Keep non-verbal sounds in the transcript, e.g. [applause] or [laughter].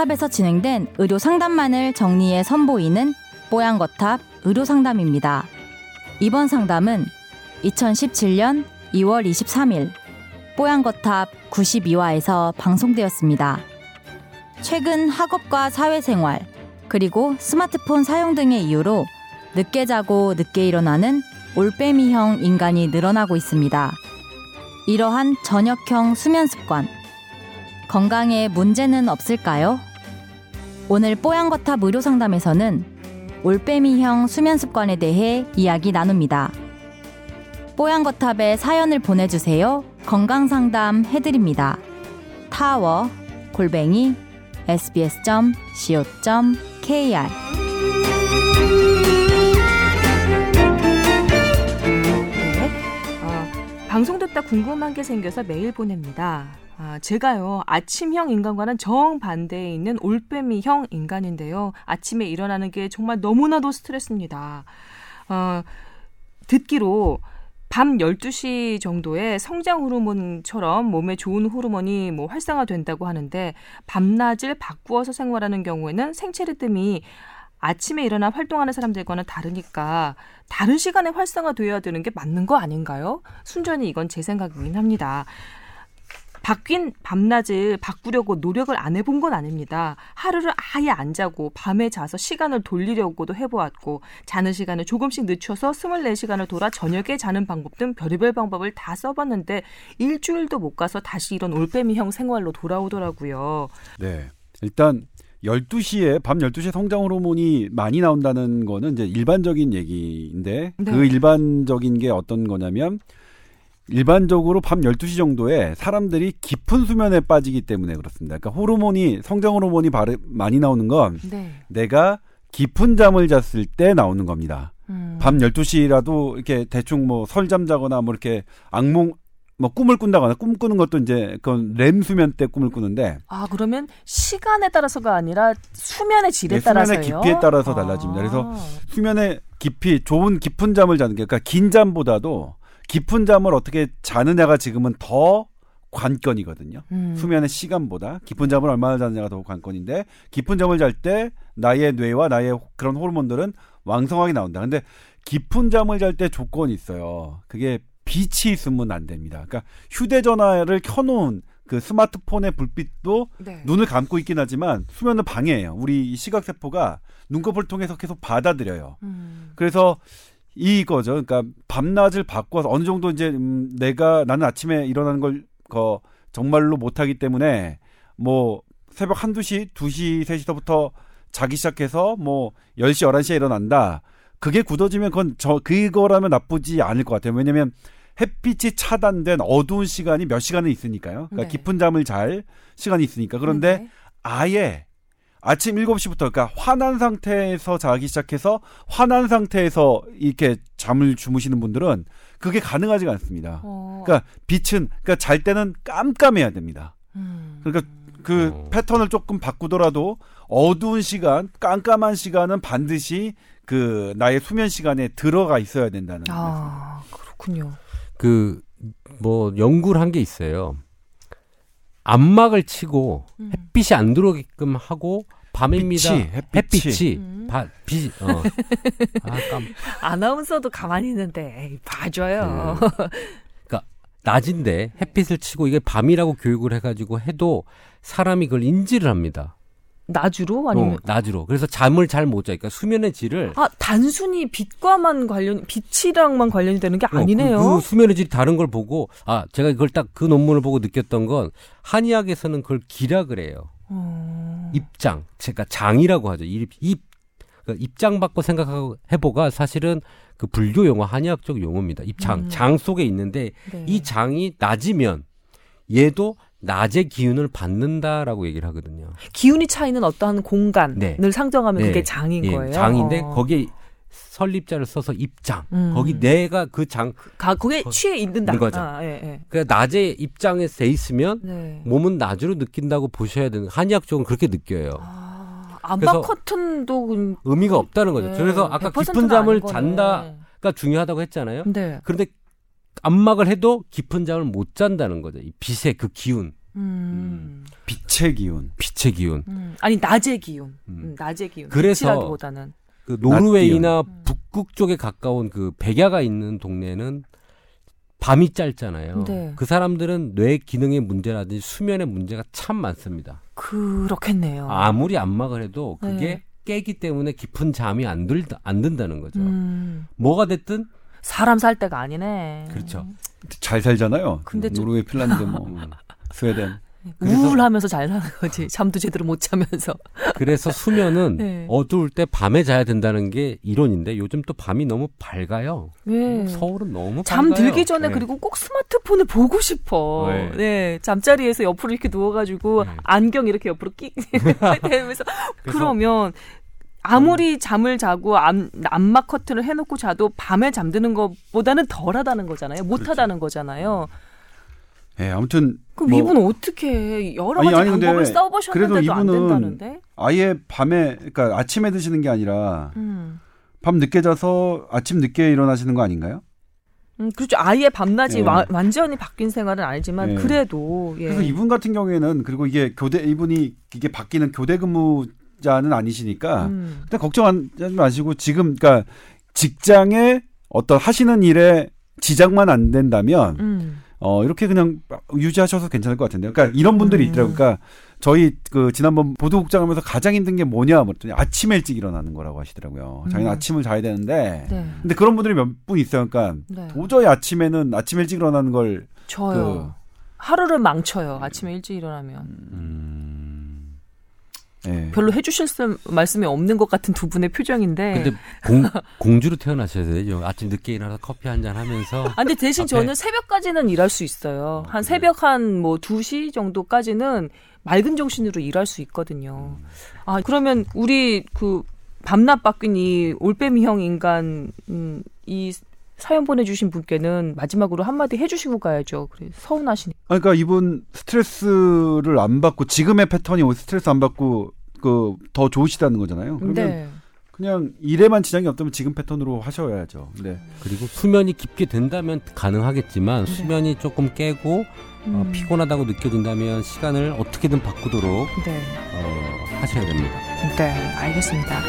뽀양거탑에서 진행된 의료 상담만을 정리해 선보이는 뽀양거탑 의료 상담입니다. 이번 상담은 2017년 2월 23일 뽀양거탑 92화에서 방송되었습니다. 최근 학업과 사회생활, 그리고 스마트폰 사용 등의 이유로 늦게 자고 늦게 일어나는 올빼미형 인간이 늘어나고 있습니다. 이러한 저녁형 수면 습관, 건강에 문제는 없을까요? 오늘 뽀얀거탑 의료상담에서는 올빼미형 수면 습관에 대해 이야기 나눕니다. 뽀얀거탑에 사연을 보내주세요. 건강 상담 해드립니다. 타워 골뱅이 sbs.co.kr 네. 어, 방송 듣다 궁금한 게 생겨서 메일 보냅니다. 아, 제가요, 아침형 인간과는 정반대에 있는 올빼미형 인간인데요. 아침에 일어나는 게 정말 너무나도 스트레스입니다. 어, 듣기로 밤 12시 정도에 성장 호르몬처럼 몸에 좋은 호르몬이 뭐 활성화된다고 하는데 밤낮을 바꾸어서 생활하는 경우에는 생체 리듬이 아침에 일어나 활동하는 사람들과는 다르니까 다른 시간에 활성화되어야 되는 게 맞는 거 아닌가요? 순전히 이건 제 생각이긴 합니다. 바뀐 밤낮을 바꾸려고 노력을 안 해본 건 아닙니다. 하루를 아예 안 자고 밤에 자서 시간을 돌리려고도 해보았고 자는 시간을 조금씩 늦춰서 24시간을 돌아 저녁에 자는 방법 등 별의별 방법을 다 써봤는데 일주일도 못 가서 다시 이런 올빼미형 생활로 돌아오더라고요. 네. 일단 12시에 밤 12시에 성장 호르몬이 많이 나온다는 거는 이제 일반적인 얘기인데 네. 그 일반적인 게 어떤 거냐면 일반적으로 밤 12시 정도에 사람들이 깊은 수면에 빠지기 때문에 그렇습니다. 그러니까 호르몬이 성장 호르몬이 바르, 많이 나오는 건 네. 내가 깊은 잠을 잤을 때 나오는 겁니다. 음. 밤 12시라도 이렇게 대충 뭐 설잠 자거나 뭐 이렇게 악몽 뭐 꿈을 꾼다거나 꿈 꾸는 것도 이제 그건 렘 수면 때 꿈을 꾸는데 아 그러면 시간에 따라서가 아니라 수면의 질에 네, 수면의 따라서요. 깊이에 따라서 달라집니다. 그래서 아. 수면의 깊이 좋은 깊은 잠을 자는 게 그러니까 긴 잠보다도 깊은 잠을 어떻게 자느냐가 지금은 더 관건이거든요. 음. 수면의 시간보다 깊은 잠을 얼마나 자느냐가 더 관건인데 깊은 잠을 잘 때 나의 뇌와 나의 그런 호르몬들은 왕성하게 나온다. 근데 깊은 잠을 잘 때 조건이 있어요. 그게 빛이 있으면 안 됩니다. 그러니까 휴대전화를 켜놓은 그 스마트폰의 불빛도 네. 눈을 감고 있긴 하지만 수면을 방해해요. 우리 이 시각세포가 눈꺼풀을 통해서 계속 받아들여요. 음. 그래서 이거죠. 그러니까 밤낮을 바꿔서 어느 정도 이제 음, 내가 나는 아침에 일어나는 걸 거, 정말로 못하기 때문에 뭐 새벽 한두 시, 두 시, 세시서부터 자기 시작해서 뭐 10시, 11시에 일어난다. 그게 굳어지면 그건 저 그거라면 나쁘지 않을 것 같아요. 왜냐면 햇빛이 차단된 어두운 시간이 몇 시간은 있으니까요. 그러니까 네. 깊은 잠을 잘 시간이 있으니까. 그런데 네. 아예 아침 7시부터 그러니까 화난 상태에서 자기 시작해서 화난 상태에서 이렇게 잠을 주무시는 분들은 그게 가능하지가 않습니다. 어. 그러니까 빛은 그러니까 잘 때는 깜깜해야 됩니다. 음. 그러니까 그 어. 패턴을 조금 바꾸더라도 어두운 시간, 깜깜한 시간은 반드시 그 나의 수면 시간에 들어가 있어야 된다는 거예요. 아 그렇군요. 그 뭐 연구를 한 게 있어요. 안막을 치고 음. 햇빛이 안 들어오게끔 하고 밤입니다. 빛이, 햇빛이. 햇빛이 음. 바, 빛, 어. [laughs] 아, 깜, 아나운서도 가만히 있는데 에이, 봐줘요. [laughs] 그러니까 낮인데 햇빛을 치고 이게 밤이라고 교육을 해가지고 해도 사람이 그걸 인지를 합니다. 나주로 아니면 어, 낮으로. 그래서 잠을 잘 못 자. 그러니까 수면의 질을 아 단순히 빛과만 관련 빛이랑만 관련이 되는 게 어, 아니네요. 그, 그 수면의 질이 다른 걸 보고 아 제가 그걸 딱 그 논문을 보고 느꼈던 건 한의학에서는 그걸 기라 그래요. 어. 입장, 제가 장이라고 하죠. 입, 입그 입장 받고 생각하고 해보가 사실은 그 불교 용어, 한의학적 용어입니다. 입장, 음. 장 속에 있는데 네. 이 장이 낮이면 얘도 낮의 기운을 받는다라고 얘기를 하거든요. 기운이 차이는 어떠한 공간을 네. 상정하면 네. 그게 장인 예, 거예요. 장인데 어. 거기에 설립자를 써서 입장. 음. 거기 내가 그 장, 가, 거기에 취해 있는다. 있는 거죠. 아, 예, 예. 그러니까 낮에 입장에 돼 있으면 네. 몸은 낮으로 느낀다고 보셔야 되는 한의학적으로 그렇게 느껴요. 아, 안방 그래서 커튼도 그- 의미가 없다는 거죠. 네, 그래서 아까 100%는 깊은 잠을. 잔다가 중요하다고 했잖아요. 네. 그런데 안막을 해도 깊은 잠을 못 잔다는 거죠. 이 빛의 그 기운. 음. 빛의 기운. 빛의 기운. 음, 아니 낮의 기운. 음. 음, 낮의 기운. 그래서. 그 노르웨이나 음. 북극 쪽에 가까운 그 백야가 있는 동네는 밤이 짧잖아요. 네. 그 사람들은 뇌 기능의 문제라든지 수면의 문제가 참 많습니다. 그렇겠네요. 아무리 안막을 해도 그게 네. 깨기 때문에 깊은 잠이 안, 들, 안 든다는 거죠. 음, 뭐가 됐든 사람 살 때가 아니네. 그렇죠. 잘 살잖아요. 근데 좀- 노르웨이, 핀란드, 뭐 음. [laughs] 스웨덴. 그래서- 우울하면서 잘 사는 거지. 잠도 제대로 못 자면서. [laughs] 그래서 수면은 네. 어두울 때 밤에 자야 된다는 게 이론인데 요즘 또 밤이 너무 밝아요. 네. 서울은 너무 잠 밝아요. 들기 전에 네. 그리고 꼭 스마트폰을 보고 싶어. 네. 네. 잠자리에서 옆으로 이렇게 누워가지고 네. 안경 이렇게 옆으로 끽 대면서 [laughs] 그러면 아무리 잠을 자고 암, 암막 커튼을 해놓고 자도 밤에 잠드는 것보다는 덜하다는 거잖아요. 못하다는 거잖아요. 예, 아무튼 그럼 뭐 이분은 어떻게 해? 여러 가지 아니, 방법을 써보셨는데도 안 이분은 된다는데? 아예 밤에 그러니까 아침에 드시는 게 아니라 음. 밤 늦게 자서 아침 늦게 일어나시는 거 아닌가요? 음, 그렇죠. 아예 밤낮이 예. 와- 완전히 바뀐 생활은 아니지만 예. 그래도 예. 그래서 이분 같은 경우에는 그리고 이게 교대 이분이 이게 바뀌는 교대 근무 자는 아니시니까 음. 일단 걱정하지 마시고 지금 그러니까 직장에 어떤 하시는 일에 지장만 안 된다면 음. 어 이렇게 그냥 유지하셔서 괜찮을 것 같은데요. 그러니까 이런 분들이 음. 있더라고요. 그러니까 저희 그 지난번 보도국장 하면서 가장 힘든 게 뭐냐 그랬더니 아침에 일찍 일어나는 거라고 하시더라고요. 자기는 음. 아침을 자야 되는데 네. 근데 그런 분들이 몇 분 있어요. 그러니까 네. 도저히 아침에는 아침 일찍 일어나는 걸 저요. 하루를 망쳐요. 아침에 일찍 일어나면. 음. 예. 별로 해주실 수- 말씀이 없는 것 같은 두 분의 표정인데. 근데 공, 공주로 태어나셔야 되죠. 아침 늦게 일어나서 커피 한 잔 하면서 아, 근데 대신 앞에- 저는 새벽까지는 일할 수 있어요. 한 새벽 한 뭐 2시 정도까지는 맑은 정신으로 일할 수 있거든요. 아, 그러면 우리 그 밤낮 바뀐 이 올빼미 형 인간, 음, 이 사연 보내주신 분께는 마지막으로 한마디 해주시고 가야죠. 그래, 서운하시니까. 아, 그러니까 이분 스트레스를 안 받고 지금의 패턴이 스트레스 안 받고 그 더 좋으시다는 거잖아요. 그러면 네. 그냥 일에만 지장이 없다면 지금 패턴으로 하셔야죠. 네. 그리고 수면이 깊게 된다면 가능하겠지만 수면이 조금 깨고 어, 음, 피곤하다고 느껴진다면 시간을 어떻게든 바꾸도록 네. 어, 하셔야 됩니다. 네, 알겠습니다.